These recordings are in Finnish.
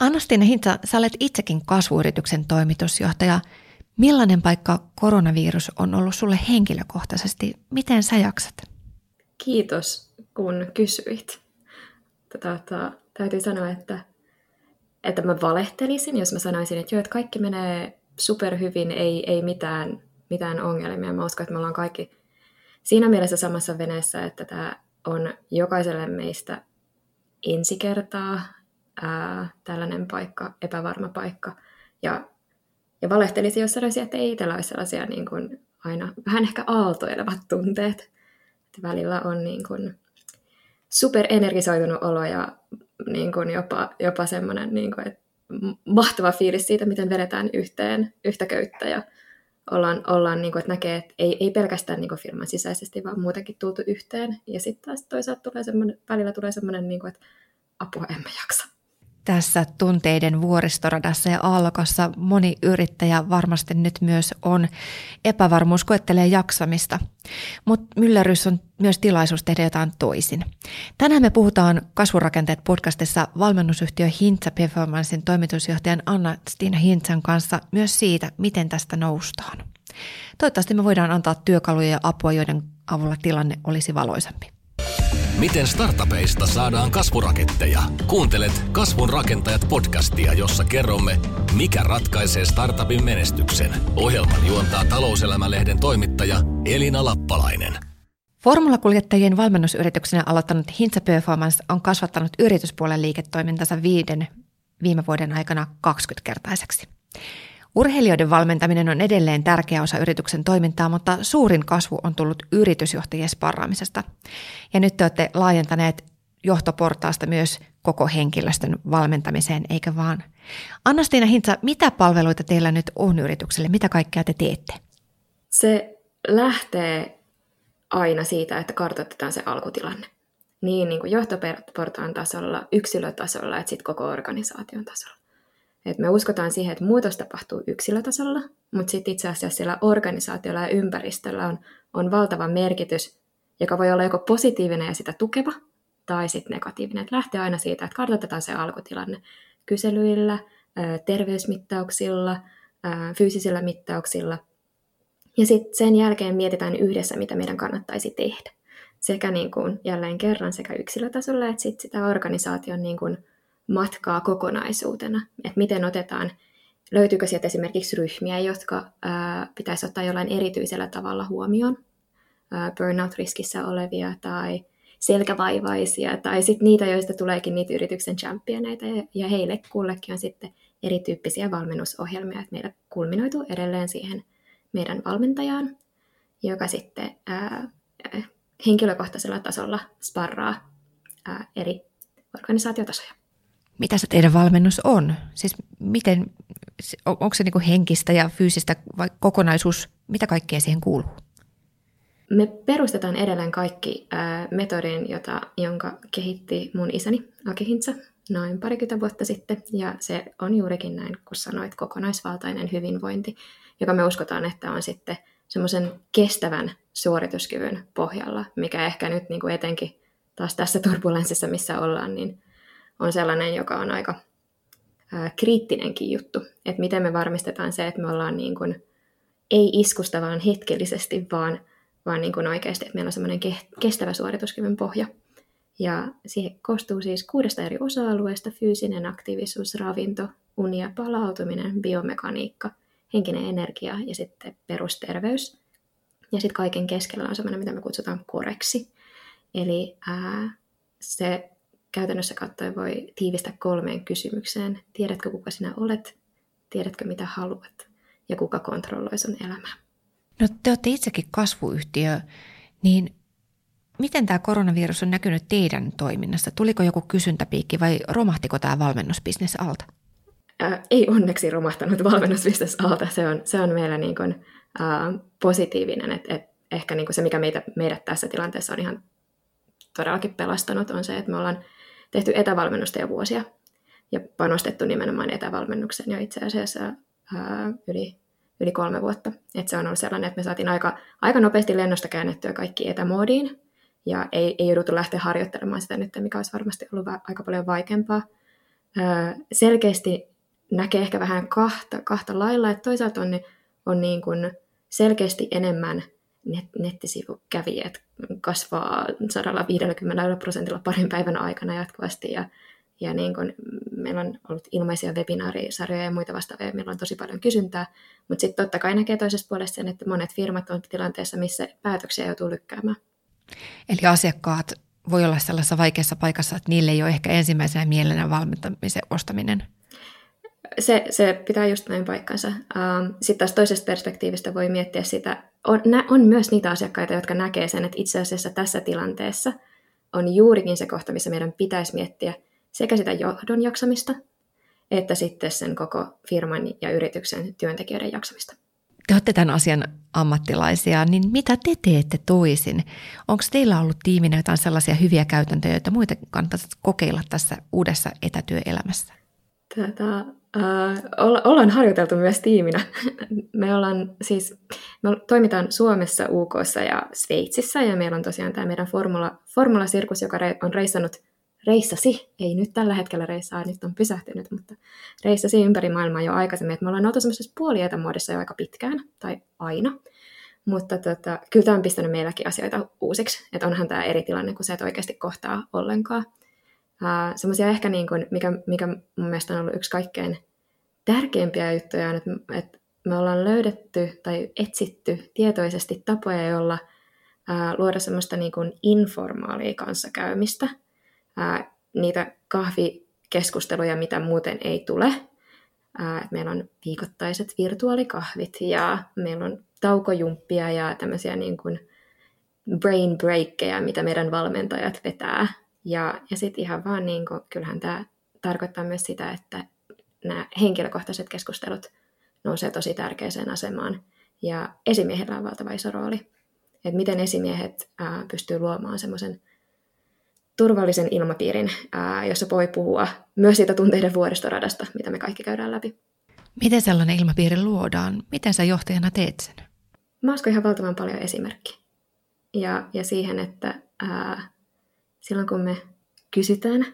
Anna-Stiina Hintsa, sä olet itsekin kasvuyrityksen toimitusjohtaja. Millainen paikka koronavirus on ollut sulle henkilökohtaisesti? Miten sä jaksat? Kiitos, kun kysyit. Tätä, täytyy sanoa, että, että mä valehtelisin, jos mä sanoisin, että joo, että kaikki menee superhyvin, ei, ei mitään, mitään ongelmia. Mä uskon, että me ollaan kaikki siinä mielessä samassa veneessä, että tämä on jokaiselle meistä ensi kertaa ää, tällainen paikka, epävarma paikka. Ja, ja valehtelisin, jos sanoisin, että ei itsellä olisi sellaisia niin kuin aina vähän ehkä aaltoilevat tunteet. Että välillä on niin kuin superenergisoitunut olo ja niin kuin jopa, jopa semmoinen niin kuin, että mahtava fiilis siitä, miten vedetään yhteen yhtä köyttä ja ollaan, ollaan niin kuin, että näkee, että ei, ei pelkästään niin kuin firman sisäisesti, vaan muutenkin tultu yhteen. Ja sitten taas toisaalta tulee semmoinen, välillä tulee semmoinen, niin kuin, että apua, emme jaksa tässä tunteiden vuoristoradassa ja aallokossa moni yrittäjä varmasti nyt myös on epävarmuus, koettelee jaksamista. Mutta myllerys on myös tilaisuus tehdä jotain toisin. Tänään me puhutaan Kasvurakenteet podcastissa valmennusyhtiö Hintsa Performancein toimitusjohtajan Anna-Stina Hintsan kanssa myös siitä, miten tästä noustaan. Toivottavasti me voidaan antaa työkaluja ja apua, joiden avulla tilanne olisi valoisampi. Miten startupeista saadaan kasvuraketteja? Kuuntelet Kasvun rakentajat podcastia, jossa kerromme, mikä ratkaisee startupin menestyksen. Ohjelman juontaa talouselämälehden toimittaja Elina Lappalainen. Formulakuljettajien valmennusyrityksenä aloittanut Hintsa Performance on kasvattanut yrityspuolen liiketoimintansa viiden viime vuoden aikana 20-kertaiseksi. Urheilijoiden valmentaminen on edelleen tärkeä osa yrityksen toimintaa, mutta suurin kasvu on tullut yritysjohtajien sparraamisesta. Ja nyt te olette laajentaneet johtoportaasta myös koko henkilöstön valmentamiseen, eikä vaan. Anna-Stiina Hintsa, mitä palveluita teillä nyt on yritykselle? Mitä kaikkea te teette? Se lähtee aina siitä, että kartoitetaan se alkutilanne. Niin, niin kuin johtoportaan tasolla, yksilötasolla, että sitten koko organisaation tasolla. Et me uskotaan siihen, että muutos tapahtuu yksilötasolla, mutta sitten itse asiassa siellä organisaatiolla ja ympäristöllä on, on valtava merkitys, joka voi olla joko positiivinen ja sitä tukeva, tai sitten negatiivinen. Et lähtee aina siitä, että kartoitetaan se alkutilanne kyselyillä, terveysmittauksilla, fyysisillä mittauksilla, ja sitten sen jälkeen mietitään yhdessä, mitä meidän kannattaisi tehdä. Sekä niin kuin jälleen kerran sekä yksilötasolla että sit sitä organisaation niin kuin matkaa kokonaisuutena, että miten otetaan, löytyykö sieltä esimerkiksi ryhmiä, jotka ää, pitäisi ottaa jollain erityisellä tavalla huomioon, burnout-riskissä olevia tai selkävaivaisia, tai sitten niitä, joista tuleekin niitä yrityksen championeita, ja, ja heille kullekin on sitten erityyppisiä valmennusohjelmia, että meillä kulminoituu edelleen siihen meidän valmentajaan, joka sitten ää, henkilökohtaisella tasolla sparraa ää, eri organisaatiotasoja mitä se teidän valmennus on? Siis miten, onko se niin henkistä ja fyysistä vai kokonaisuus, mitä kaikkea siihen kuuluu? Me perustetaan edelleen kaikki äh, metodin, jota, jonka kehitti mun isäni Aki Hintsa noin parikymmentä vuotta sitten. Ja se on juurikin näin, kun sanoit, kokonaisvaltainen hyvinvointi, joka me uskotaan, että on sitten semmoisen kestävän suorituskyvyn pohjalla, mikä ehkä nyt niin kuin etenkin taas tässä turbulenssissa, missä ollaan, niin on sellainen, joka on aika ää, kriittinenkin juttu. Että miten me varmistetaan se, että me ollaan niin kuin, ei iskusta vaan hetkellisesti, vaan, vaan niin kuin oikeasti, että meillä on semmoinen kestävä suorituskyvyn pohja. Ja siihen koostuu siis kuudesta eri osa-alueesta, fyysinen aktiivisuus, ravinto, uni ja palautuminen, biomekaniikka, henkinen energia ja sitten perusterveys. Ja sitten kaiken keskellä on semmoinen, mitä me kutsutaan koreksi. Eli ää, se käytännössä katsoen voi tiivistää kolmeen kysymykseen. Tiedätkö, kuka sinä olet? Tiedätkö, mitä haluat? Ja kuka kontrolloi sun elämää? No te olette itsekin kasvuyhtiö, niin miten tämä koronavirus on näkynyt teidän toiminnassa? Tuliko joku kysyntäpiikki vai romahtiko tämä valmennusbisnes alta? Ää, ei onneksi romahtanut valmennusbisnes alta. Se on, se on meillä niin kuin, ää, positiivinen. Et, et ehkä niin kuin se, mikä meitä, meidät tässä tilanteessa on ihan todellakin pelastanut, on se, että me ollaan tehty etävalmennusta jo vuosia ja panostettu nimenomaan etävalmennukseen jo itse asiassa ää, yli, yli kolme vuotta. Et se on ollut sellainen, että me saatiin aika, aika nopeasti lennosta käännettyä kaikki etämoodiin ja ei, ei jouduttu lähteä harjoittelemaan sitä nyt, mikä olisi varmasti ollut va- aika paljon vaikeampaa. selkeästi näkee ehkä vähän kahta, kahta lailla, että toisaalta on, on niin kuin selkeästi enemmän net, nettisivukävijät kasvaa 150 prosentilla parin päivän aikana jatkuvasti ja, ja niin kuin meillä on ollut ilmaisia webinaarisarjoja ja muita vastaavia, meillä on tosi paljon kysyntää, mutta sitten totta kai näkee toisesta puolesta sen, että monet firmat on tilanteessa, missä päätöksiä joutuu lykkäämään. Eli asiakkaat voi olla sellaisessa vaikeassa paikassa, että niille ei ole ehkä ensimmäisenä mielenä valmentamisen ostaminen. Se, se pitää just näin paikkansa. Ähm, Sitten taas toisesta perspektiivistä voi miettiä sitä, on, on myös niitä asiakkaita, jotka näkee sen, että itse asiassa tässä tilanteessa on juurikin se kohta, missä meidän pitäisi miettiä sekä sitä johdon jaksamista, että sitten sen koko firman ja yrityksen työntekijöiden jaksamista te olette tämän asian ammattilaisia, niin mitä te teette toisin? Onko teillä ollut tiiminä jotain sellaisia hyviä käytäntöjä, joita muita kannattaisi kokeilla tässä uudessa etätyöelämässä? Tätä, ollaan harjoiteltu myös tiiminä. Me ollaan siis, me toimitaan Suomessa, UK ja Sveitsissä ja meillä on tosiaan tämä meidän Formula, Formula-sirkus, joka on reissannut reissasi, ei nyt tällä hetkellä reissaa, nyt on pysähtynyt, mutta reissasi ympäri maailmaa jo aikaisemmin. että me ollaan oltu semmoisessa puolietämuodossa jo aika pitkään, tai aina. Mutta tota, kyllä tämä on pistänyt meilläkin asioita uusiksi, että onhan tämä eri tilanne, kun se et oikeasti kohtaa ollenkaan. Uh, semmoisia ehkä, niin kuin, mikä, mikä mun mielestä on ollut yksi kaikkein tärkeimpiä juttuja, on, että, että me ollaan löydetty tai etsitty tietoisesti tapoja, joilla uh, luoda semmoista niin kuin informaalia kanssakäymistä – ää, niitä kahvikeskusteluja, mitä muuten ei tule. Meillä on viikoittaiset virtuaalikahvit ja meillä on taukojumppia ja tämmöisiä niin kuin brain breakkeja, mitä meidän valmentajat vetää. Ja, ja sitten ihan vaan, niin kuin, kyllähän tämä tarkoittaa myös sitä, että nämä henkilökohtaiset keskustelut nousee tosi tärkeäseen asemaan. Ja esimiehellä on valtava iso rooli. Että miten esimiehet ää, pystyy luomaan semmoisen turvallisen ilmapiirin, ää, jossa voi puhua myös siitä tunteiden vuoristoradasta, mitä me kaikki käydään läpi. Miten sellainen ilmapiiri luodaan? Miten sä johtajana teet sen? Mä uskon ihan valtavan paljon esimerkki. Ja, ja siihen, että ää, silloin kun me kysytään,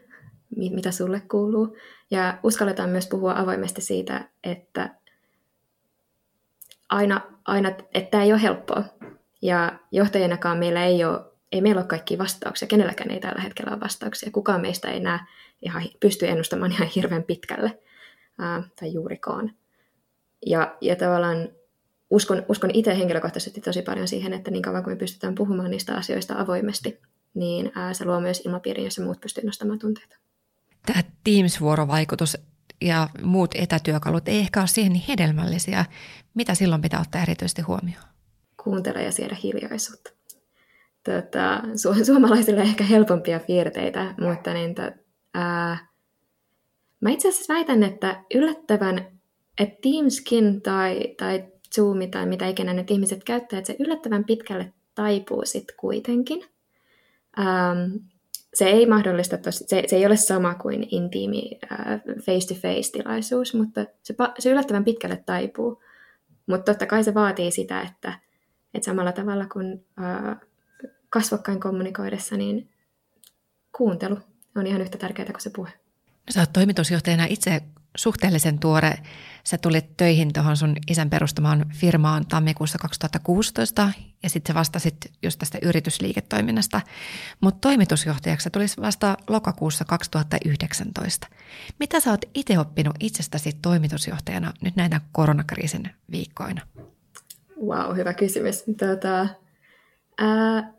mitä sulle kuuluu, ja uskalletaan myös puhua avoimesti siitä, että aina, aina että tämä ei ole helppoa. Ja johtajanakaan meillä ei ole ei meillä ole kaikki vastauksia, kenelläkään ei tällä hetkellä ole vastauksia. Kukaan meistä ei näe ihan, pysty ennustamaan ihan hirveän pitkälle ää, tai juurikaan. Ja, ja tavallaan uskon, uskon itse henkilökohtaisesti tosi paljon siihen, että niin kauan kuin me pystytään puhumaan niistä asioista avoimesti, niin ää, se luo myös ilmapiirin, jossa muut pystyvät nostamaan tunteita. Tämä Teams-vuorovaikutus ja muut etätyökalut ei ehkä ole siihen niin hedelmällisiä. Mitä silloin pitää ottaa erityisesti huomioon? Kuuntele ja siedä hiljaisuutta tota, su- suomalaisille ehkä helpompia piirteitä, mutta niin, to, ää, mä itse asiassa väitän, että yllättävän, että Teamskin tai, tai Zoom tai mitä ikinä ne ihmiset käyttää, että se yllättävän pitkälle taipuu sitten kuitenkin. Ähm, se ei mahdollista, tos, se, se ei ole sama kuin intiimi äh, face-to-face-tilaisuus, mutta se, se yllättävän pitkälle taipuu. Mutta totta kai se vaatii sitä, että, että samalla tavalla kuin äh, kasvokkain kommunikoidessa, niin kuuntelu on ihan yhtä tärkeää kuin se puhe. Sä oot toimitusjohtajana itse suhteellisen tuore. Sä tulit töihin tuohon sun isän perustamaan firmaan tammikuussa 2016 ja sitten sä vastasit just tästä yritysliiketoiminnasta. Mutta toimitusjohtajaksi tulisi vasta lokakuussa 2019. Mitä sä oot itse oppinut itsestäsi toimitusjohtajana nyt näinä koronakriisin viikkoina? Wow, hyvä kysymys. Tuota, ää,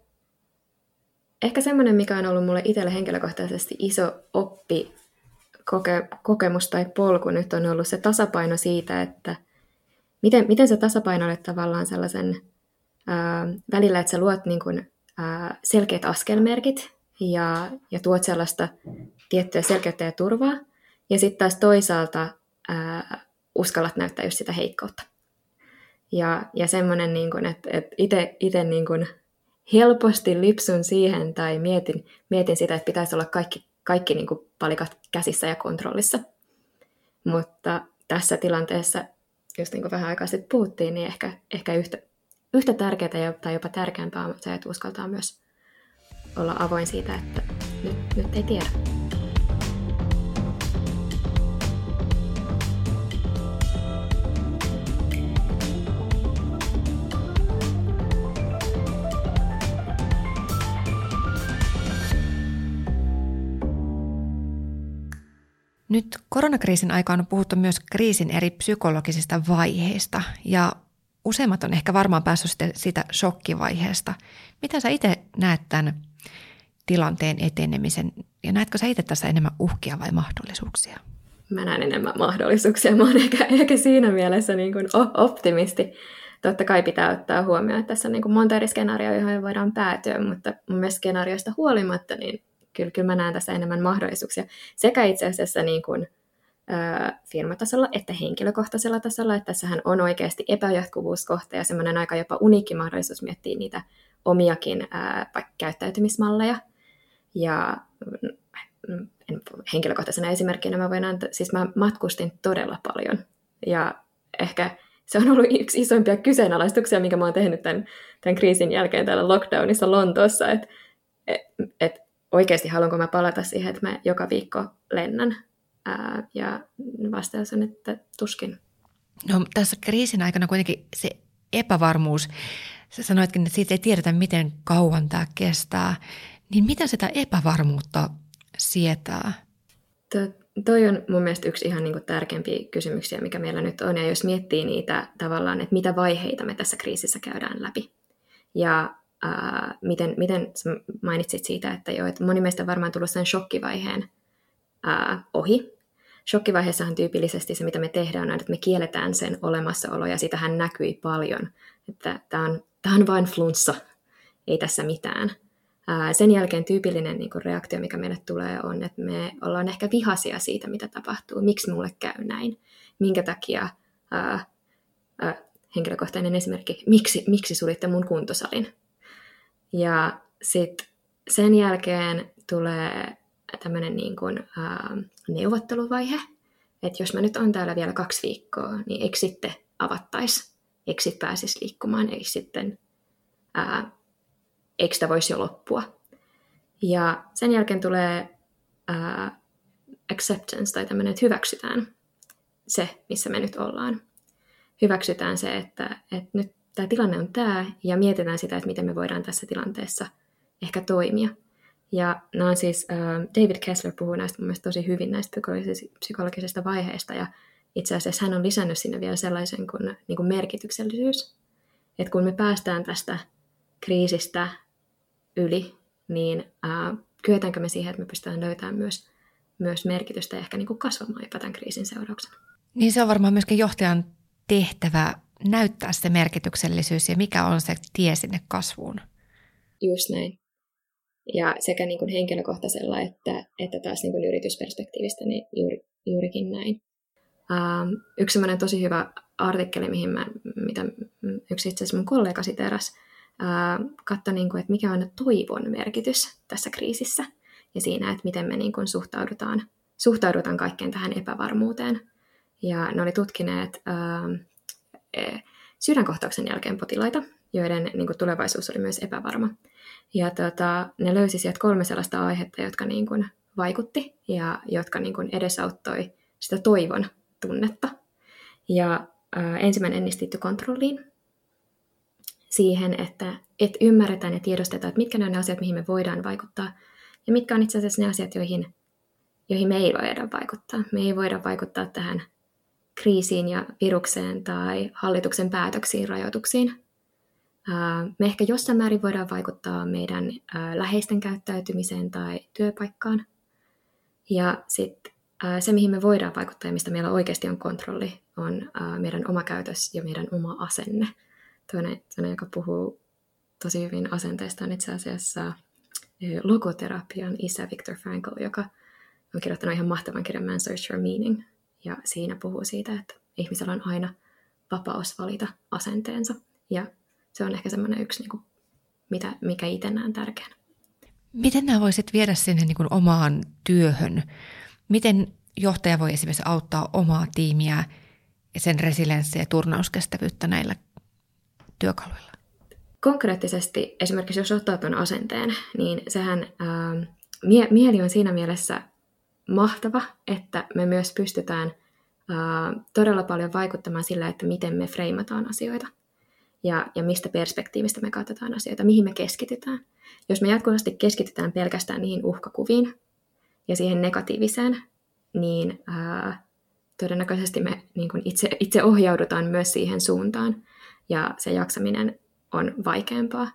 ehkä semmoinen, mikä on ollut mulle itselle henkilökohtaisesti iso oppi koke, kokemus tai polku nyt on ollut se tasapaino siitä, että miten, miten sä tasapainoilet tavallaan sellaisen ää, välillä, että sä luot niin kuin, ää, selkeät askelmerkit ja, ja tuot sellaista tiettyä selkeyttä ja turvaa, ja sitten taas toisaalta ää, uskallat näyttää just sitä heikkoutta. Ja, ja semmoinen, niin kuin, että, että itse niin helposti lipsun siihen tai mietin, mietin sitä, että pitäisi olla kaikki, kaikki niin kuin palikat käsissä ja kontrollissa. Mutta tässä tilanteessa, just niin kuin vähän aikaa sitten puhuttiin, niin ehkä, ehkä yhtä, yhtä tärkeää tai jopa tärkeämpää on se, että uskaltaa myös olla avoin siitä, että nyt, nyt ei tiedä. Nyt koronakriisin aikaan on puhuttu myös kriisin eri psykologisista vaiheista ja useimmat on ehkä varmaan päässyt siitä shokkivaiheesta. Mitä sä itse näet tämän tilanteen etenemisen ja näetkö sä itse tässä enemmän uhkia vai mahdollisuuksia? Mä näen enemmän mahdollisuuksia. Mä oon ehkä, ehkä siinä mielessä niin kuin optimisti. Totta kai pitää ottaa huomioon, että tässä on niin kuin monta eri skenaarioa, joihin voidaan päätyä, mutta mun mielestä skenaarioista huolimatta, niin kyllä, kyllä mä näen tässä enemmän mahdollisuuksia. Sekä itse asiassa niin kuin, firmatasolla että henkilökohtaisella tasolla, että tässähän on oikeasti epäjatkuvuuskohta ja semmoinen aika jopa uniikki mahdollisuus miettiä niitä omiakin ää, vaikka käyttäytymismalleja. Ja mm, henkilökohtaisena esimerkkinä mä voin antaa, siis mä matkustin todella paljon ja ehkä se on ollut yksi isoimpia kyseenalaistuksia, mikä mä oon tehnyt tämän, tämän kriisin jälkeen täällä lockdownissa Lontoossa, että et, et oikeasti haluanko mä palata siihen, että mä joka viikko lennän. Ää, ja vastaus on, että tuskin. No tässä kriisin aikana kuitenkin se epävarmuus, sä sanoitkin, että siitä ei tiedetä, miten kauan tämä kestää, niin miten sitä epävarmuutta sietää? To- toi on mun mielestä yksi ihan niin tärkeimpiä kysymyksiä, mikä meillä nyt on. Ja jos miettii niitä tavallaan, että mitä vaiheita me tässä kriisissä käydään läpi. Ja ää, miten, miten mainitsit siitä, että, jo, että moni meistä on varmaan tullut sen shokkivaiheen ää, ohi. Shokkivaiheessahan tyypillisesti se, mitä me tehdään, on, että me kielletään sen olemassaolo, ja sitähän näkyi paljon, että tämä on, tämä on vain flunssa, ei tässä mitään. Ää, sen jälkeen tyypillinen niin kuin reaktio, mikä meille tulee, on, että me ollaan ehkä vihaisia siitä, mitä tapahtuu, miksi mulle käy näin, minkä takia, ää, ää, henkilökohtainen esimerkki, miksi, miksi sulitte mun kuntosalin, ja sitten sen jälkeen tulee tämmöinen niin kuin, ää, neuvotteluvaihe, että jos mä nyt on täällä vielä kaksi viikkoa, niin eikö sitten avattaisi, eikö sitten pääsisi liikkumaan, eikö sitten, ää, eikö sitä voisi jo loppua. Ja sen jälkeen tulee ää, acceptance tai tämmöinen, että hyväksytään se, missä me nyt ollaan. Hyväksytään se, että, että nyt tämä tilanne on tämä, ja mietitään sitä, että miten me voidaan tässä tilanteessa ehkä toimia. Ja nämä on siis, uh, David Kessler puhuu näistä mun tosi hyvin näistä psykologisista vaiheista, ja itse asiassa hän on lisännyt sinne vielä sellaisen kuin, niin kuin merkityksellisyys. Että kun me päästään tästä kriisistä yli, niin uh, kyetäänkö me siihen, että me pystytään löytämään myös, myös merkitystä ja ehkä niin kuin kasvamaan jopa tämän kriisin seurauksena. Niin se on varmaan myöskin johtajan tehtävä näyttää se merkityksellisyys ja mikä on se tie sinne kasvuun. Just näin. Ja sekä niin kuin henkilökohtaisella että, että taas niin kuin yritysperspektiivistä niin juuri, juurikin näin. Um, yksi tosi hyvä artikkeli, mihin mä, mitä yksi itse asiassa mun kollega siteras, uh, katsoi, niin että mikä on toivon merkitys tässä kriisissä ja siinä, että miten me niin kuin suhtaudutaan, suhtaudutaan kaikkeen tähän epävarmuuteen. Ja ne oli tutkineet E, sydänkohtauksen jälkeen potilaita, joiden niin kuin, tulevaisuus oli myös epävarma. Ja tota, ne löysi sieltä kolme sellaista aihetta, jotka niin kuin, vaikutti ja jotka niin kuin, edesauttoi sitä toivon tunnetta. Ja ää, ensimmäinen liittyy kontrolliin, siihen, että, että ymmärretään ja tiedostetaan, että mitkä ne on ne asiat, mihin me voidaan vaikuttaa, ja mitkä on itse asiassa ne asiat, joihin, joihin me ei voida vaikuttaa. Me ei voida vaikuttaa tähän kriisiin ja virukseen tai hallituksen päätöksiin, rajoituksiin. Me ehkä jossain määrin voidaan vaikuttaa meidän läheisten käyttäytymiseen tai työpaikkaan. Ja sitten se, mihin me voidaan vaikuttaa ja mistä meillä oikeasti on kontrolli, on meidän oma käytös ja meidän oma asenne. Toinen, toinen joka puhuu tosi hyvin asenteesta, on itse asiassa logoterapian isä Viktor Frankl, joka on kirjoittanut ihan mahtavan kirjan Man's Search for Meaning, ja siinä puhuu siitä, että ihmisellä on aina vapaus valita asenteensa. Ja se on ehkä semmoinen yksi, niin kuin, mitä, mikä itse näen tärkeänä. Miten nämä voisit viedä sinne niin kuin omaan työhön? Miten johtaja voi esimerkiksi auttaa omaa tiimiä ja sen resilienssiä ja turnauskestävyyttä näillä työkaluilla? Konkreettisesti esimerkiksi jos ottaa tuon asenteen, niin sehän ää, mie- mieli on siinä mielessä mahtava, että me myös pystytään todella paljon vaikuttamaan sillä, että miten me freimataan asioita ja, ja mistä perspektiivistä me katsotaan asioita, mihin me keskitytään. Jos me jatkuvasti keskitytään pelkästään niihin uhkakuviin ja siihen negatiiviseen, niin ää, todennäköisesti me niin kuin itse, itse ohjaudutaan myös siihen suuntaan ja se jaksaminen on vaikeampaa.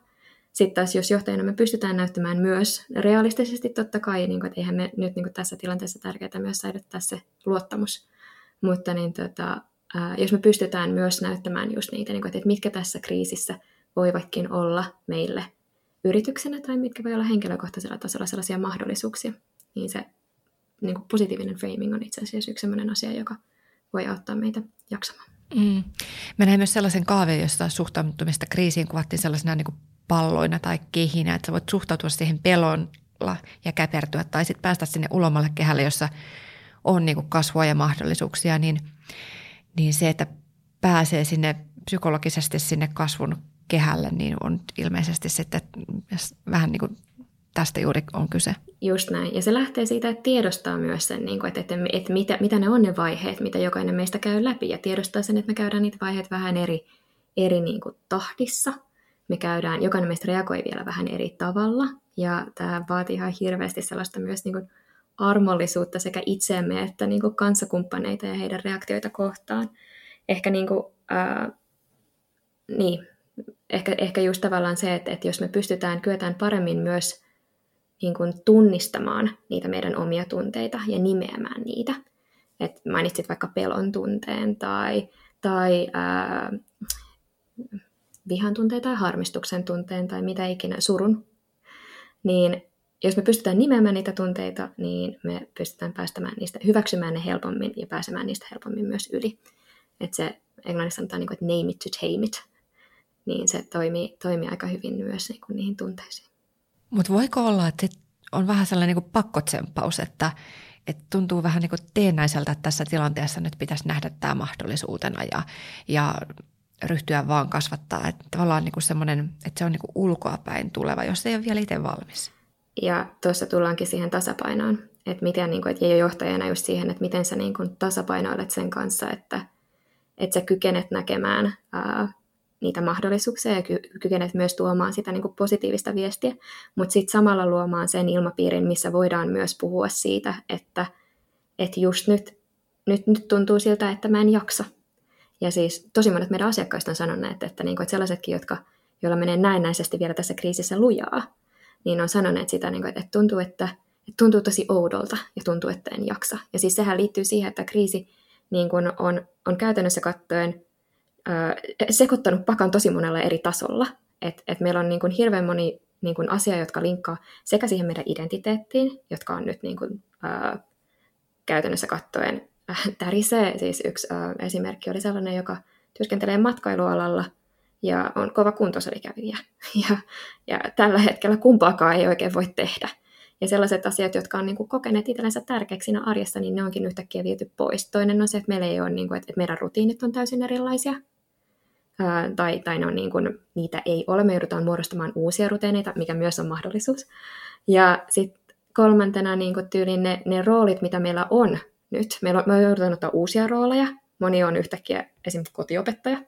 Sitten taas jos johtajana me pystytään näyttämään myös realistisesti totta kai, niin kuin, että eihän me nyt niin kuin tässä tilanteessa tärkeää myös säilyttää se luottamus, mutta niin, tota, jos me pystytään myös näyttämään just niitä, niin kuin, että mitkä tässä kriisissä voivatkin olla meille yrityksenä tai mitkä voi olla henkilökohtaisella tasolla sellaisia mahdollisuuksia, niin se niin kuin positiivinen framing on itse asiassa yksi sellainen asia, joka voi auttaa meitä jaksamaan. Mm. Mä näin myös sellaisen kaaveen, jossa suhtautumista kriisiin kuvattiin sellaisena niin kuin palloina tai kehinä, että sä voit suhtautua siihen pelolla ja käpertyä tai sitten päästä sinne ulomalle kehälle, jossa on niin kuin kasvua ja mahdollisuuksia, niin, niin se, että pääsee sinne psykologisesti sinne kasvun kehälle, niin on ilmeisesti sitten vähän niin kuin tästä juuri on kyse. Just näin. Ja se lähtee siitä, että tiedostaa myös sen, niin kuin, että, että, että mitä, mitä ne on ne vaiheet, mitä jokainen meistä käy läpi. Ja tiedostaa sen, että me käydään niitä vaiheita vähän eri, eri niin kuin tahdissa. Me käydään, jokainen meistä reagoi vielä vähän eri tavalla. Ja tämä vaatii ihan hirveästi sellaista myös niin kuin armollisuutta sekä itseemme että niin kuin kanssakumppaneita ja heidän reaktioita kohtaan. Ehkä niin kuin, ää, niin, ehkä, ehkä just tavallaan se, että, että jos me pystytään, kyetään paremmin myös niin kuin tunnistamaan niitä meidän omia tunteita ja nimeämään niitä. Et mainitsit vaikka pelon tunteen tai, tai ää, vihan tunteen tai harmistuksen tunteen tai mitä ikinä, surun. Niin jos me pystytään nimeämään niitä tunteita, niin me pystytään päästämään niistä, hyväksymään ne helpommin ja pääsemään niistä helpommin myös yli. Että se englannissa sanotaan, niin kuin, että name it to tame it niin se toimii, toimii aika hyvin myös niin kuin niihin tunteisiin. Mutta voiko olla, että on vähän sellainen niin kuin pakkotsemppaus, että, että tuntuu vähän niin kuin teennäiseltä, että tässä tilanteessa nyt pitäisi nähdä tämä mahdollisuutena ja, ja ryhtyä vaan kasvattaa. Että tavallaan niin kuin semmoinen, että se on niin kuin tuleva, jos ei ole vielä itse valmis. Ja tuossa tullaankin siihen tasapainoon, että miten, niin kuin, että jo johtajana just siihen, että miten sä niin kuin tasapainoilet sen kanssa, että, että sä kykenet näkemään ää, niitä mahdollisuuksia ja ky- kykenet myös tuomaan sitä niin kuin positiivista viestiä, mutta sitten samalla luomaan sen ilmapiirin, missä voidaan myös puhua siitä, että, että just nyt, nyt, nyt tuntuu siltä, että mä en jaksa. Ja siis tosi monet meidän asiakkaista on sanoneet, että, että, niin kuin, että sellaisetkin, jotka, joilla menee näennäisesti vielä tässä kriisissä lujaa, niin on sanoneet sitä, niin kuin, että tuntuu, että, että tuntuu tosi oudolta ja tuntuu, että en jaksa. Ja siis sehän liittyy siihen, että kriisi niin kuin on, on käytännössä katsoen sekoittanut pakan tosi monella eri tasolla. Et, et meillä on niin kuin hirveän moni niin kuin asia, jotka linkkaa sekä siihen meidän identiteettiin, jotka on nyt niin kuin, ää, käytännössä kattoen äh, tärisee. Siis yksi ää, esimerkki oli sellainen, joka työskentelee matkailualalla ja on kova kuntosalikävijä. Ja, ja tällä hetkellä kumpaakaan ei oikein voi tehdä. Ja sellaiset asiat, jotka on niin kuin kokeneet itsellensä tärkeäksi siinä arjessa, niin ne onkin yhtäkkiä viety pois. Toinen on se, että meillä ei ole, niin kuin, että meidän rutiinit on täysin erilaisia tai, tai ne on niin kuin, niitä ei ole. Me joudutaan muodostamaan uusia ruteineita, mikä myös on mahdollisuus. Ja sitten kolmantena niin kuin tyyliin ne, ne roolit, mitä meillä on nyt. Meillä on, me joudutaan ottaa uusia rooleja. Moni on yhtäkkiä esimerkiksi kotiopettaja.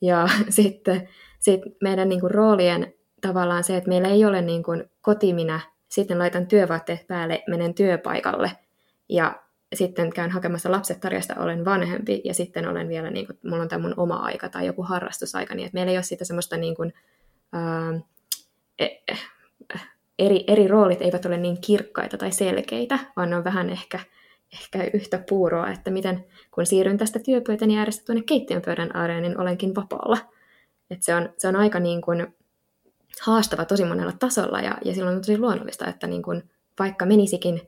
Ja sitten sit meidän niin kuin, roolien tavallaan se, että meillä ei ole niin kuin, kotiminä, sitten laitan työvaatteet päälle, menen työpaikalle ja sitten käyn hakemassa lapset tarjasta, olen vanhempi ja sitten olen vielä, niin kuin, mulla on tämä mun oma aika tai joku harrastusaika, niin että meillä ei ole sitä semmoista niin kuin, ää, e, e, eri, eri roolit eivät ole niin kirkkaita tai selkeitä, vaan ne on vähän ehkä, ehkä yhtä puuroa, että miten kun siirryn tästä työpöytäni äärestä tuonne keittiön pöydän ääreen, niin olenkin vapaalla. että se, on, se on aika niin kuin haastava tosi monella tasolla ja, ja silloin on tosi luonnollista, että niin kuin, vaikka menisikin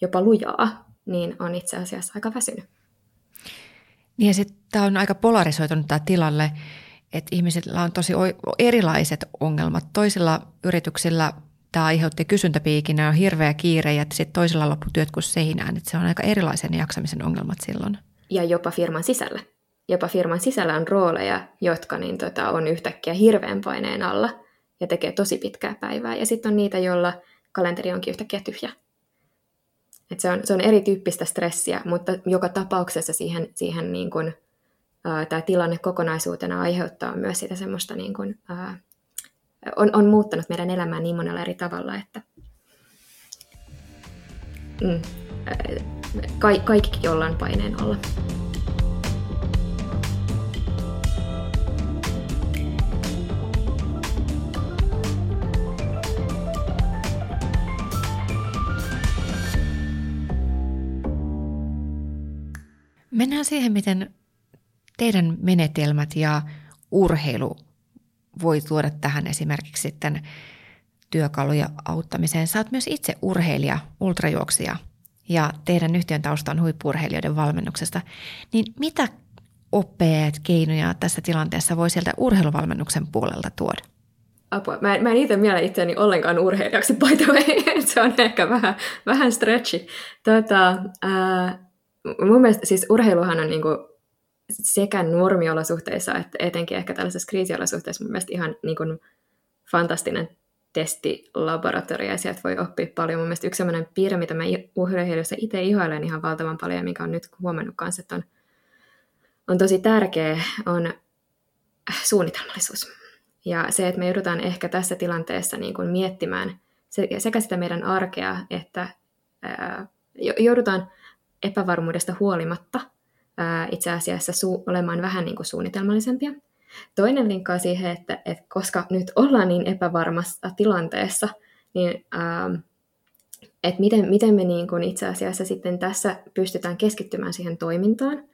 jopa lujaa, niin on itse asiassa aika väsynyt. Niin ja sitten tämä on aika polarisoitunut tämä tilalle, että ihmisillä on tosi erilaiset ongelmat. Toisilla yrityksillä tämä aiheutti kysyntäpiikin ja on hirveä kiire ja sitten toisilla lopputyöt kuin seinään. Että se on aika erilaisen jaksamisen ongelmat silloin. Ja jopa firman sisällä. Jopa firman sisällä on rooleja, jotka niin tota, on yhtäkkiä hirveän paineen alla ja tekee tosi pitkää päivää. Ja sitten on niitä, joilla kalenteri onkin yhtäkkiä tyhjä. Et se, on, se on erityyppistä stressiä, mutta joka tapauksessa siihen, siihen niin kuin, ää, tämä tilanne kokonaisuutena aiheuttaa myös sitä semmoista, niin kuin, ää, on, on muuttanut meidän elämää niin monella eri tavalla, että mm, ka- kaikki jollain paineen alla. Mennään siihen, miten teidän menetelmät ja urheilu voi tuoda tähän esimerkiksi sitten työkaluja auttamiseen. Oot myös itse urheilija, ultrajuoksija ja teidän yhtiön tausta on huippurheilijoiden valmennuksesta. Niin mitä oppeet, keinoja tässä tilanteessa voi sieltä urheiluvalmennuksen puolelta tuoda? Apua. Mä, en, mä en itse miele itseäni ollenkaan urheilijaksi, by the way. Se on ehkä vähän, vähän stretchi. Tota, ää, mun mielestä siis urheiluhan on niinku sekä normiolosuhteissa että etenkin ehkä tällaisessa kriisiolosuhteessa mun mielestä ihan niinku fantastinen testilaboratorio ja sieltä voi oppia paljon. Mun mielestä yksi sellainen piirre, mitä mä urheilussa itse ihoilen ihan valtavan paljon ja mikä on nyt huomannut kanssa, että on, on tosi tärkeä, on suunnitelmallisuus. Ja se, että me joudutaan ehkä tässä tilanteessa niin kuin miettimään sekä sitä meidän arkea, että ää, joudutaan epävarmuudesta huolimatta ää, itse asiassa su- olemaan vähän niin kuin suunnitelmallisempia. Toinen linkkaa siihen, että, että koska nyt ollaan niin epävarmassa tilanteessa, niin ää, että miten, miten me niin kuin itse asiassa sitten tässä pystytään keskittymään siihen toimintaan.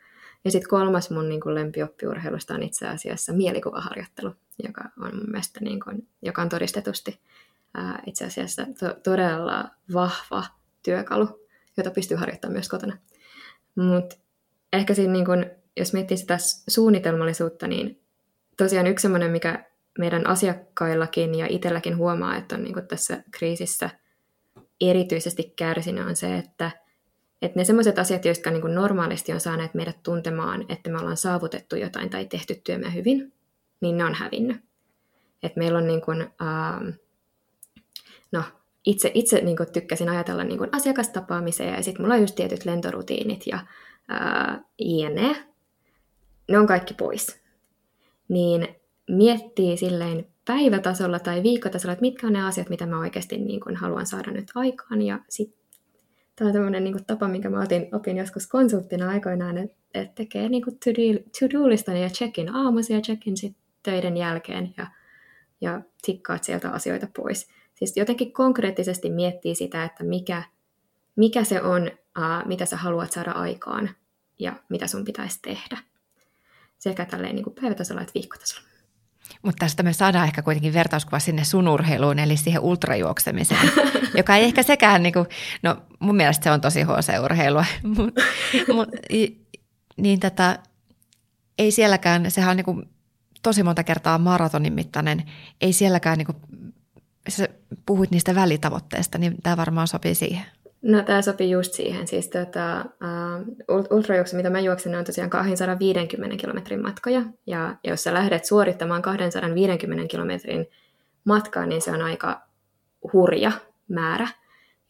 Ja sitten kolmas mun niin kuin lempioppiurheilusta on itse asiassa mielikuvaharjoittelu, joka on mun mielestä niin kuin, joka on todistetusti ää, itse asiassa to, todella vahva työkalu jota pystyy harjoittamaan myös kotona. Mutta ehkä siinä, niin kun, jos miettii sitä suunnitelmallisuutta, niin tosiaan yksi sellainen, mikä meidän asiakkaillakin ja itselläkin huomaa, että on niin tässä kriisissä erityisesti kärsinyt, on se, että, että ne sellaiset asiat, jotka niin normaalisti on saaneet meidät tuntemaan, että me ollaan saavutettu jotain tai tehty työmme hyvin, niin ne on hävinnyt. Et meillä on niin kuin, uh, no, itse, itse niin kuin tykkäsin ajatella niin kuin ja sitten mulla on just tietyt lentorutiinit ja ää, jne. Ne on kaikki pois. Niin miettii silleen päivätasolla tai viikkotasolla, että mitkä on ne asiat, mitä mä oikeasti niin kuin haluan saada nyt aikaan. Ja sitten tämä on tämmöinen niin tapa, minkä mä otin, opin joskus konsulttina aikoinaan, että, että tekee niin to-do-listan ja check-in aamuisin ja check-in sitten töiden jälkeen ja, ja tikkaat sieltä asioita pois. Siis jotenkin konkreettisesti miettii sitä, että mikä, mikä se on, uh, mitä sä haluat saada aikaan ja mitä sun pitäisi tehdä. Sekä tälleen niin kuin päivätasolla että viikkotasolla. Mutta tästä me saadaan ehkä kuitenkin vertauskuva sinne sun urheiluun, eli siihen ultrajuoksemiseen, joka ei ehkä sekään, niin kuin, no mun mielestä se on tosi HC-urheilua, mut, mut, niin tätä, ei sielläkään, sehän on niin kuin tosi monta kertaa maratonin mittainen, ei sielläkään niin kuin sä puhuit niistä välitavoitteista, niin tämä varmaan sopii siihen. No tämä sopii just siihen. Siis tota, uh, ultrajuoksu, mitä mä juoksen, on tosiaan 250 kilometrin matkoja. Ja jos sä lähdet suorittamaan 250 kilometrin matkaa, niin se on aika hurja määrä.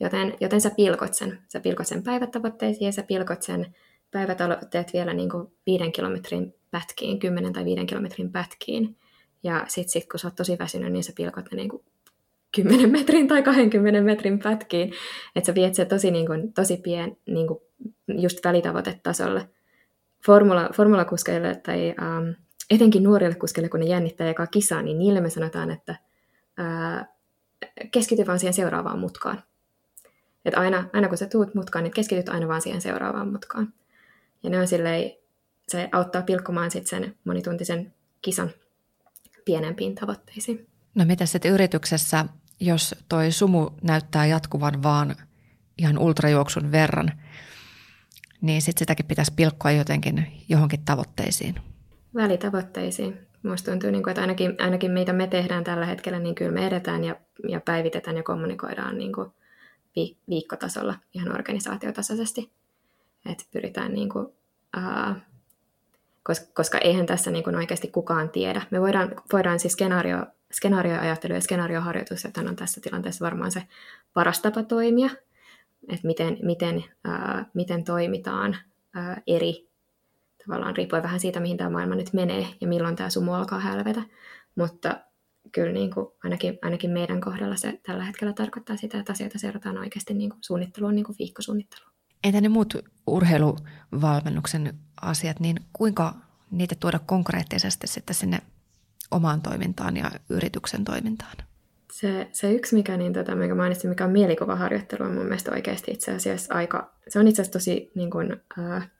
Joten, joten sä pilkot sen. Sä pilkot sen päivätavoitteisiin ja sä pilkot sen päivätavoitteet vielä niin kuin viiden kilometrin pätkiin, 10 tai viiden kilometrin pätkiin. Ja sitten sit, kun sä oot tosi väsynyt, niin sä pilkot ne niin kuin 10 metrin tai 20 metrin pätkiin, että sä viet se tosi, niin kuin, tosi pien, niin kuin, just välitavoitetasolle. Formula, formulakuskeille tai um, etenkin nuorille kuskeille, kun ne jännittää joka kisaa, niin niille me sanotaan, että uh, keskity vaan siihen seuraavaan mutkaan. Että aina, aina kun sä tuut mutkaan, niin keskityt aina vaan siihen seuraavaan mutkaan. Ja ne on silleen, se auttaa pilkkomaan sit sen monituntisen kisan pienempiin tavoitteisiin. No mitä sitten yrityksessä, jos toi sumu näyttää jatkuvan vaan ihan ultrajuoksun verran, niin sitten sitäkin pitäisi pilkkoa jotenkin johonkin tavoitteisiin. Välitavoitteisiin. Minusta tuntuu, niin kuin, että ainakin, ainakin meitä me tehdään tällä hetkellä, niin kyllä me edetään ja, ja päivitetään ja kommunikoidaan niin kuin vi, viikkotasolla ihan organisaatiotasoisesti. Että pyritään niin kuin, uh, koska, koska eihän tässä niin kuin oikeasti kukaan tiedä. Me voidaan, voidaan siis skenaario, skenaarioajattelu ja skenaarioharjoitus, että on tässä tilanteessa varmaan se paras tapa toimia, että miten, miten, ää, miten toimitaan ää, eri, tavallaan riippuen vähän siitä, mihin tämä maailma nyt menee ja milloin tämä sumu alkaa hälvetä, mutta kyllä niin kuin, ainakin, ainakin meidän kohdalla se tällä hetkellä tarkoittaa sitä, että asioita seurataan oikeasti niin kuin, suunnitteluun niin kuin viikkosuunnitteluun. Entä ne muut urheiluvalmennuksen asiat, niin kuinka niitä tuoda konkreettisesti sitten sinne omaan toimintaan ja yrityksen toimintaan? Se, se yksi, mikä, niin tota, mikä mainitsin, mikä on mielikuvaharjoittelu, on mun mielestä oikeasti itse asiassa aika, se on itse asiassa tosi niin kuin, äh,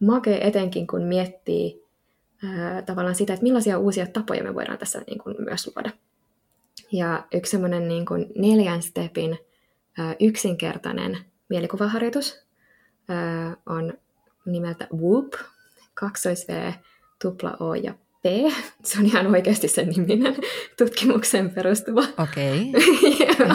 makea etenkin, kun miettii äh, tavallaan sitä, että millaisia uusia tapoja me voidaan tässä niin kuin, myös luoda. Ja yksi semmoinen niin kuin neljän stepin äh, yksinkertainen mielikuvaharjoitus äh, on nimeltä Whoop, kaksois V, tupla O ja P. Se on ihan oikeasti sen niminen tutkimuksen perustuva. Okei. Okay.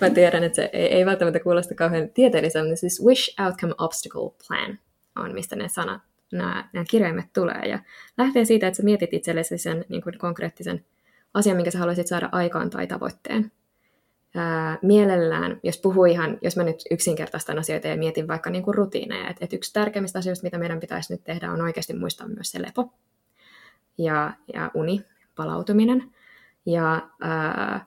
Mä tiedän, että se ei, ei välttämättä kuulosta kauhean tieteelliseltä, siis Wish Outcome Obstacle Plan on, mistä ne sanat, nämä, nämä kirjaimet tulee. Ja lähtee siitä, että sä mietit itsellesi sen niin kuin konkreettisen asian, minkä sä haluaisit saada aikaan tai tavoitteen. Ää, mielellään, jos puhuu ihan, jos mä nyt yksinkertaistan asioita ja mietin vaikka niin kuin rutiineja, että, että yksi tärkeimmistä asioista, mitä meidän pitäisi nyt tehdä, on oikeasti muistaa myös se lepo ja, ja uni, palautuminen. Ja, ää,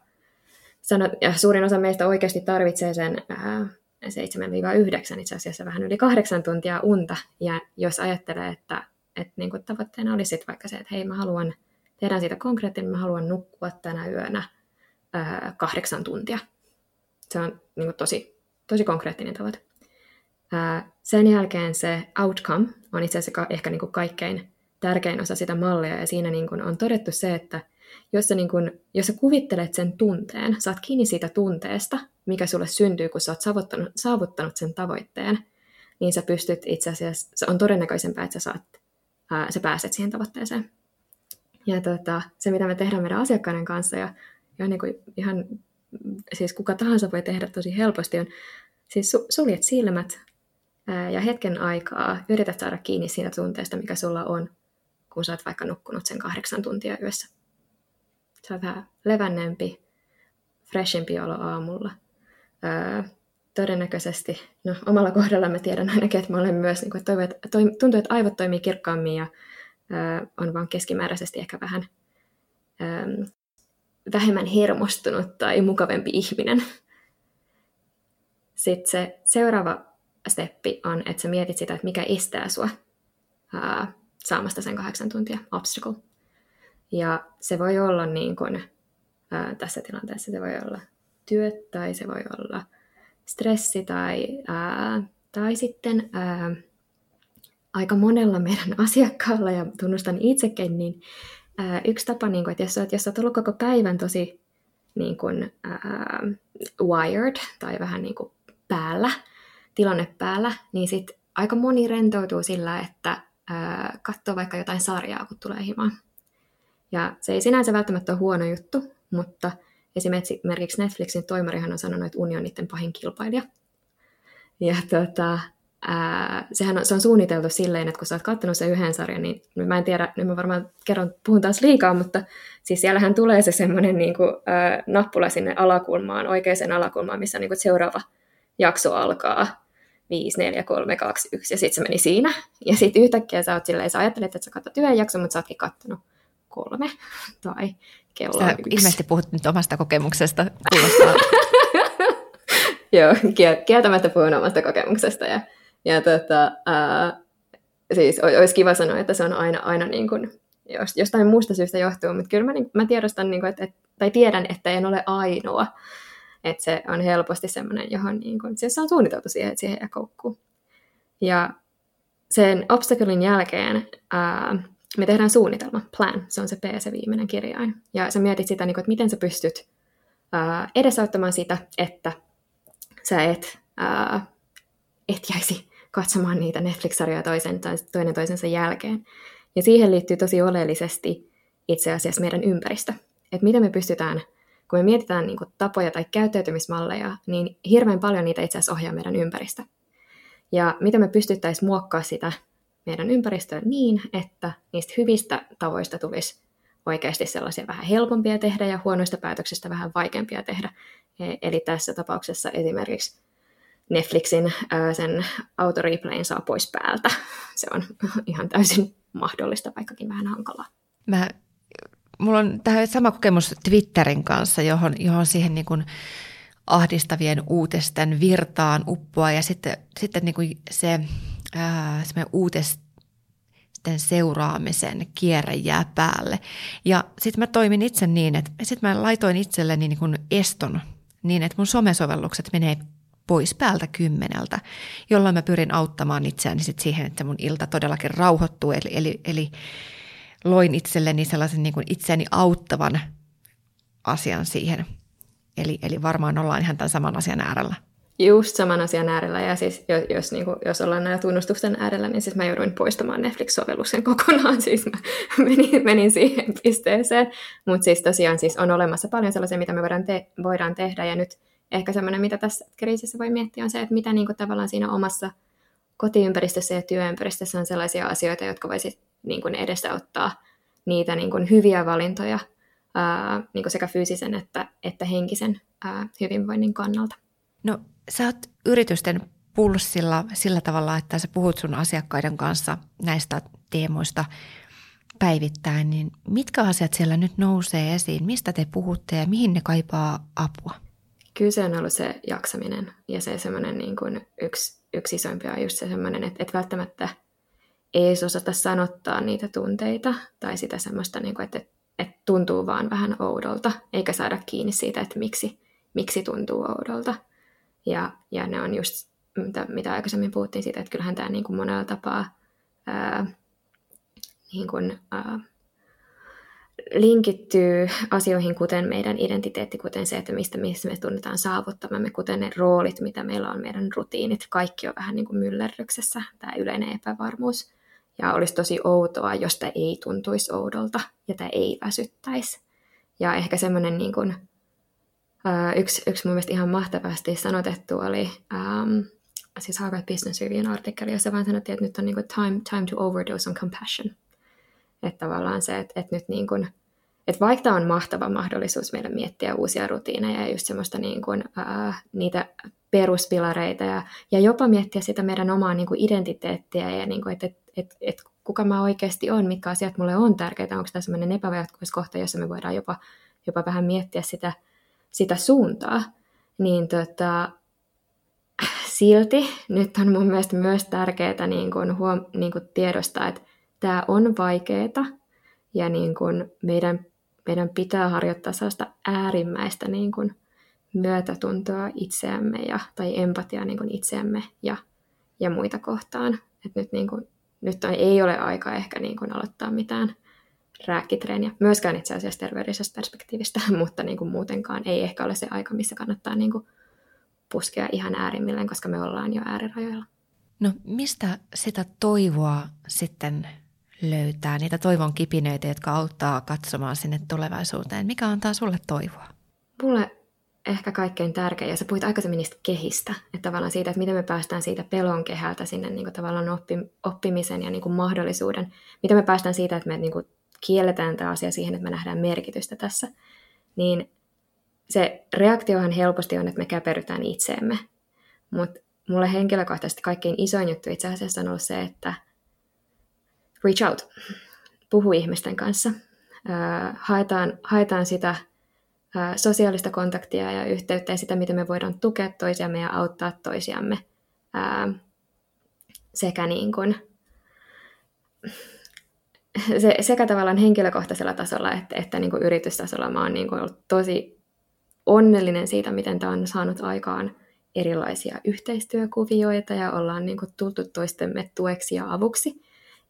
sanot, ja suurin osa meistä oikeasti tarvitsee sen ää, 7-9, itse asiassa vähän yli kahdeksan tuntia unta. Ja jos ajattelee, että, että niin kuin tavoitteena olisi vaikka se, että hei mä haluan, tehdään siitä konkreettinen, mä haluan nukkua tänä yönä ää, kahdeksan tuntia. Se on niin kuin tosi, tosi konkreettinen tavoite. Ää, sen jälkeen se outcome on itse asiassa ehkä niin kuin kaikkein tärkein osa sitä mallia, ja siinä niin kuin on todettu se, että jos sä, niin kuin, jos sä kuvittelet sen tunteen, saat kiinni siitä tunteesta, mikä sulle syntyy, kun sä oot saavuttanut, saavuttanut sen tavoitteen, niin sä pystyt itse asiassa, on todennäköisempää, että sä, saat, ää, sä pääset siihen tavoitteeseen. Ja tota, se, mitä me tehdään meidän asiakkaiden kanssa, ja, ja niin kuin ihan siis kuka tahansa voi tehdä tosi helposti, on siis su, suljet silmät ää, ja hetken aikaa yrität saada kiinni siitä tunteesta, mikä sulla on, kun sä oot vaikka nukkunut sen kahdeksan tuntia yössä. Sä oot vähän levänneempi, freshempi olo aamulla. Öö, todennäköisesti, no omalla kohdalla mä tiedän ainakin, että mä olen myös, niin kuin, että tuntuu, että aivot toimii kirkkaammin ja öö, on vaan keskimääräisesti ehkä vähän öö, vähemmän hermostunut tai mukavempi ihminen. Sitten se seuraava steppi on, että sä mietit sitä, että mikä estää sua saamasta sen kahdeksan tuntia obstacle. Ja se voi olla niin kuin, ää, tässä tilanteessa se voi olla työt tai se voi olla stressi tai, ää, tai sitten ää, aika monella meidän asiakkaalla ja tunnustan itsekin, niin ää, yksi tapa, niin kuin, että jos olet, jos olet ollut koko päivän tosi niin kuin, ää, wired tai vähän niin kuin päällä, tilanne päällä, niin sitten aika moni rentoutuu sillä, että katsoa vaikka jotain sarjaa, kun tulee himaan. Ja se ei sinänsä välttämättä ole huono juttu, mutta esimerkiksi Netflixin toimarihan on sanonut, että uni on niiden pahin kilpailija. Ja tota, ää, sehän on, se on suunniteltu silleen, että kun sä oot katsonut sen yhden sarjan, niin mä en tiedä, nyt mä varmaan kerron, puhun taas liikaa, mutta siis siellähän tulee se semmoinen niin kuin, ää, nappula sinne alakulmaan, oikeaan alakulmaan, missä niin kuin, seuraava jakso alkaa. 5, 4, 3, 2, 1 ja sitten se meni siinä. Ja sitten yhtäkkiä sä oot silleen, sä ajattelet, että sä katsot yhden jakson, mutta sä ootkin kattonut kolme tai kello Sä yksi. ilmeisesti puhut nyt omasta kokemuksesta, kuulostaa. Joo, kieltämättä puhun omasta kokemuksesta. Ja, ja tota, ää, siis olisi kiva sanoa, että se on aina, aina niin kuin, jos, jostain muusta syystä johtuu, mutta kyllä mä, niin, mä tiedostan, niin kuin, että, tai tiedän, että en ole ainoa. Että se on helposti semmoinen, johon niin kun, se on suunniteltu siihen, että siihen jää koukkuun. Ja sen obstaclein jälkeen ää, me tehdään suunnitelma, plan, se on se P, se viimeinen kirjain. Ja sä mietit sitä, niin kun, että miten sä pystyt ää, edesauttamaan sitä, että sä et, ää, et jäisi katsomaan niitä Netflix-sarjoja toisen, toinen toisensa jälkeen. Ja siihen liittyy tosi oleellisesti itse asiassa meidän ympäristö. Että miten me pystytään kun me mietitään niin kuin tapoja tai käyttäytymismalleja, niin hirveän paljon niitä itse asiassa ohjaa meidän ympäristö. Ja miten me pystyttäisiin muokkaa sitä meidän ympäristöä niin, että niistä hyvistä tavoista tulisi oikeasti sellaisia vähän helpompia tehdä ja huonoista päätöksistä vähän vaikeampia tehdä. E, eli tässä tapauksessa esimerkiksi Netflixin sen autoreplayn saa pois päältä. Se on ihan täysin mahdollista, vaikkakin vähän hankalaa. Mä mulla on tähän sama kokemus Twitterin kanssa, johon, johon siihen niin kuin ahdistavien uutisten virtaan uppoa ja sitten, sitten niin kuin se ää, uutisten seuraamisen kierre jää päälle. Ja sitten mä toimin itse niin, että sitten mä laitoin itselleni niin kuin eston niin, että mun somesovellukset menee pois päältä kymmeneltä, jolloin mä pyrin auttamaan itseäni sit siihen, että mun ilta todellakin rauhoittuu. Eli, eli, eli loin itselleni sellaisen niin kuin itseäni auttavan asian siihen. Eli, eli varmaan ollaan ihan tämän saman asian äärellä. Just saman asian äärellä, ja siis jos, jos, niin kuin, jos ollaan näillä tunnustusten äärellä, niin siis mä jouduin poistamaan Netflix-sovelluksen kokonaan, siis mä menin, menin siihen pisteeseen. Mutta siis tosiaan siis on olemassa paljon sellaisia, mitä me voidaan, te- voidaan tehdä, ja nyt ehkä semmoinen, mitä tässä kriisissä voi miettiä, on se, että mitä niin kuin tavallaan siinä omassa kotiympäristössä ja työympäristössä on sellaisia asioita, jotka voisi niin kuin edesauttaa niitä niin kuin hyviä valintoja ää, niin kuin sekä fyysisen että, että henkisen ää, hyvinvoinnin kannalta. No sä oot yritysten pulssilla sillä tavalla, että sä puhut sun asiakkaiden kanssa näistä teemoista päivittäin, niin mitkä asiat siellä nyt nousee esiin? Mistä te puhutte ja mihin ne kaipaa apua? Kyllä se on ollut se jaksaminen ja se semmoinen niin kuin yksi, yksi isoimpia on just se semmoinen, että, että välttämättä ei edes osata sanottaa niitä tunteita tai sitä semmoista, niin kuin, että, että tuntuu vaan vähän oudolta, eikä saada kiinni siitä, että miksi, miksi tuntuu oudolta. Ja, ja ne on just, mitä, mitä aikaisemmin puhuttiin siitä, että kyllähän tämä niin kuin monella tapaa ää, niin kuin, ää, linkittyy asioihin, kuten meidän identiteetti, kuten se, että mistä, mistä me tunnetaan saavuttamamme, kuten ne roolit, mitä meillä on, meidän rutiinit. Kaikki on vähän niin kuin myllerryksessä, tämä yleinen epävarmuus. Ja olisi tosi outoa, jos tämä ei tuntuisi oudolta ja tämä ei väsyttäisi. Ja ehkä semmoinen niin kuin, yksi, yksi mun mielestä ihan mahtavasti sanotettu oli um, siis Harvard Business Reviewn artikkeli, jossa vaan sanottiin, että nyt on niin kuin time, time to overdose on compassion. Että tavallaan se, että, että nyt niin kuin, että vaikka tämä on mahtava mahdollisuus meidän miettiä uusia rutiineja ja just semmoista niin kuin, ää, niitä peruspilareita ja, ja jopa miettiä sitä meidän omaa niin kuin identiteettiä ja niin kuin, että, että, että, että kuka mä oikeasti on, mitkä asiat mulle on tärkeitä, onko tämä semmoinen epävajatkuvuuskohta, jossa me voidaan jopa, jopa vähän miettiä sitä, sitä suuntaa, niin tota, silti nyt on mun mielestä myös tärkeää niin kuin huom- niin kuin tiedostaa, että tämä on vaikeaa ja niin kuin meidän, meidän pitää harjoittaa sellaista äärimmäistä niin kuin myötätuntoa itseämme ja, tai empatiaa niin kuin itseämme ja, ja muita kohtaan. Et nyt, niin kuin, nyt ei ole aika ehkä niin kuin aloittaa mitään rääkkitreeniä, myöskään itse asiassa terveydellisestä perspektiivistä, mutta niin kuin muutenkaan ei ehkä ole se aika, missä kannattaa niin kuin puskea ihan äärimmilleen, koska me ollaan jo äärirajoilla. No mistä sitä toivoa sitten löytää, niitä toivon kipinöitä, jotka auttaa katsomaan sinne tulevaisuuteen? Mikä antaa sulle toivoa? Mulle ehkä kaikkein tärkein, ja sä puhuit aikaisemmin niistä kehistä, että tavallaan siitä, että miten me päästään siitä pelon kehältä sinne niin kuin tavallaan oppi, oppimisen ja niin kuin mahdollisuuden, miten me päästään siitä, että me niin kuin kielletään tämä asia siihen, että me nähdään merkitystä tässä, niin se reaktiohan helposti on, että me käperytään itseemme. Mutta mulle henkilökohtaisesti kaikkein isoin juttu itse asiassa on ollut se, että reach out, puhu ihmisten kanssa, haetaan, haetaan sitä sosiaalista kontaktia ja yhteyttä ja sitä, miten me voidaan tukea toisiamme ja auttaa toisiamme. Sekä niin kuin, se, sekä tavallaan henkilökohtaisella tasolla että, että niin kuin yritystasolla. Mä oon niin kuin ollut tosi onnellinen siitä, miten tämä on saanut aikaan erilaisia yhteistyökuvioita ja ollaan niin kuin tultu toistemme tueksi ja avuksi.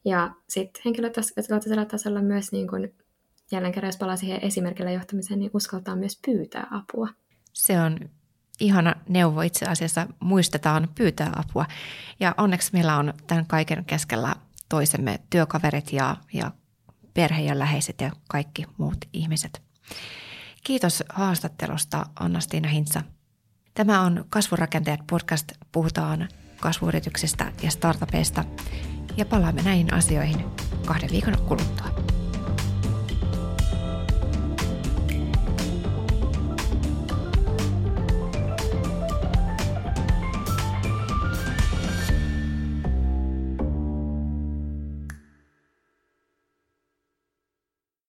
Ja sitten henkilökohtaisella tasolla myös niin kuin, jälleen kerran, jos palaa siihen esimerkillä johtamiseen, niin uskaltaa myös pyytää apua. Se on ihana neuvo itse asiassa. Muistetaan pyytää apua. Ja onneksi meillä on tämän kaiken keskellä toisemme työkaverit ja, ja perhe ja läheiset ja kaikki muut ihmiset. Kiitos haastattelusta Anna-Stiina Hintsa. Tämä on Kasvurakenteet podcast. Puhutaan kasvuyrityksistä ja startupeista ja palaamme näihin asioihin kahden viikon kuluttua.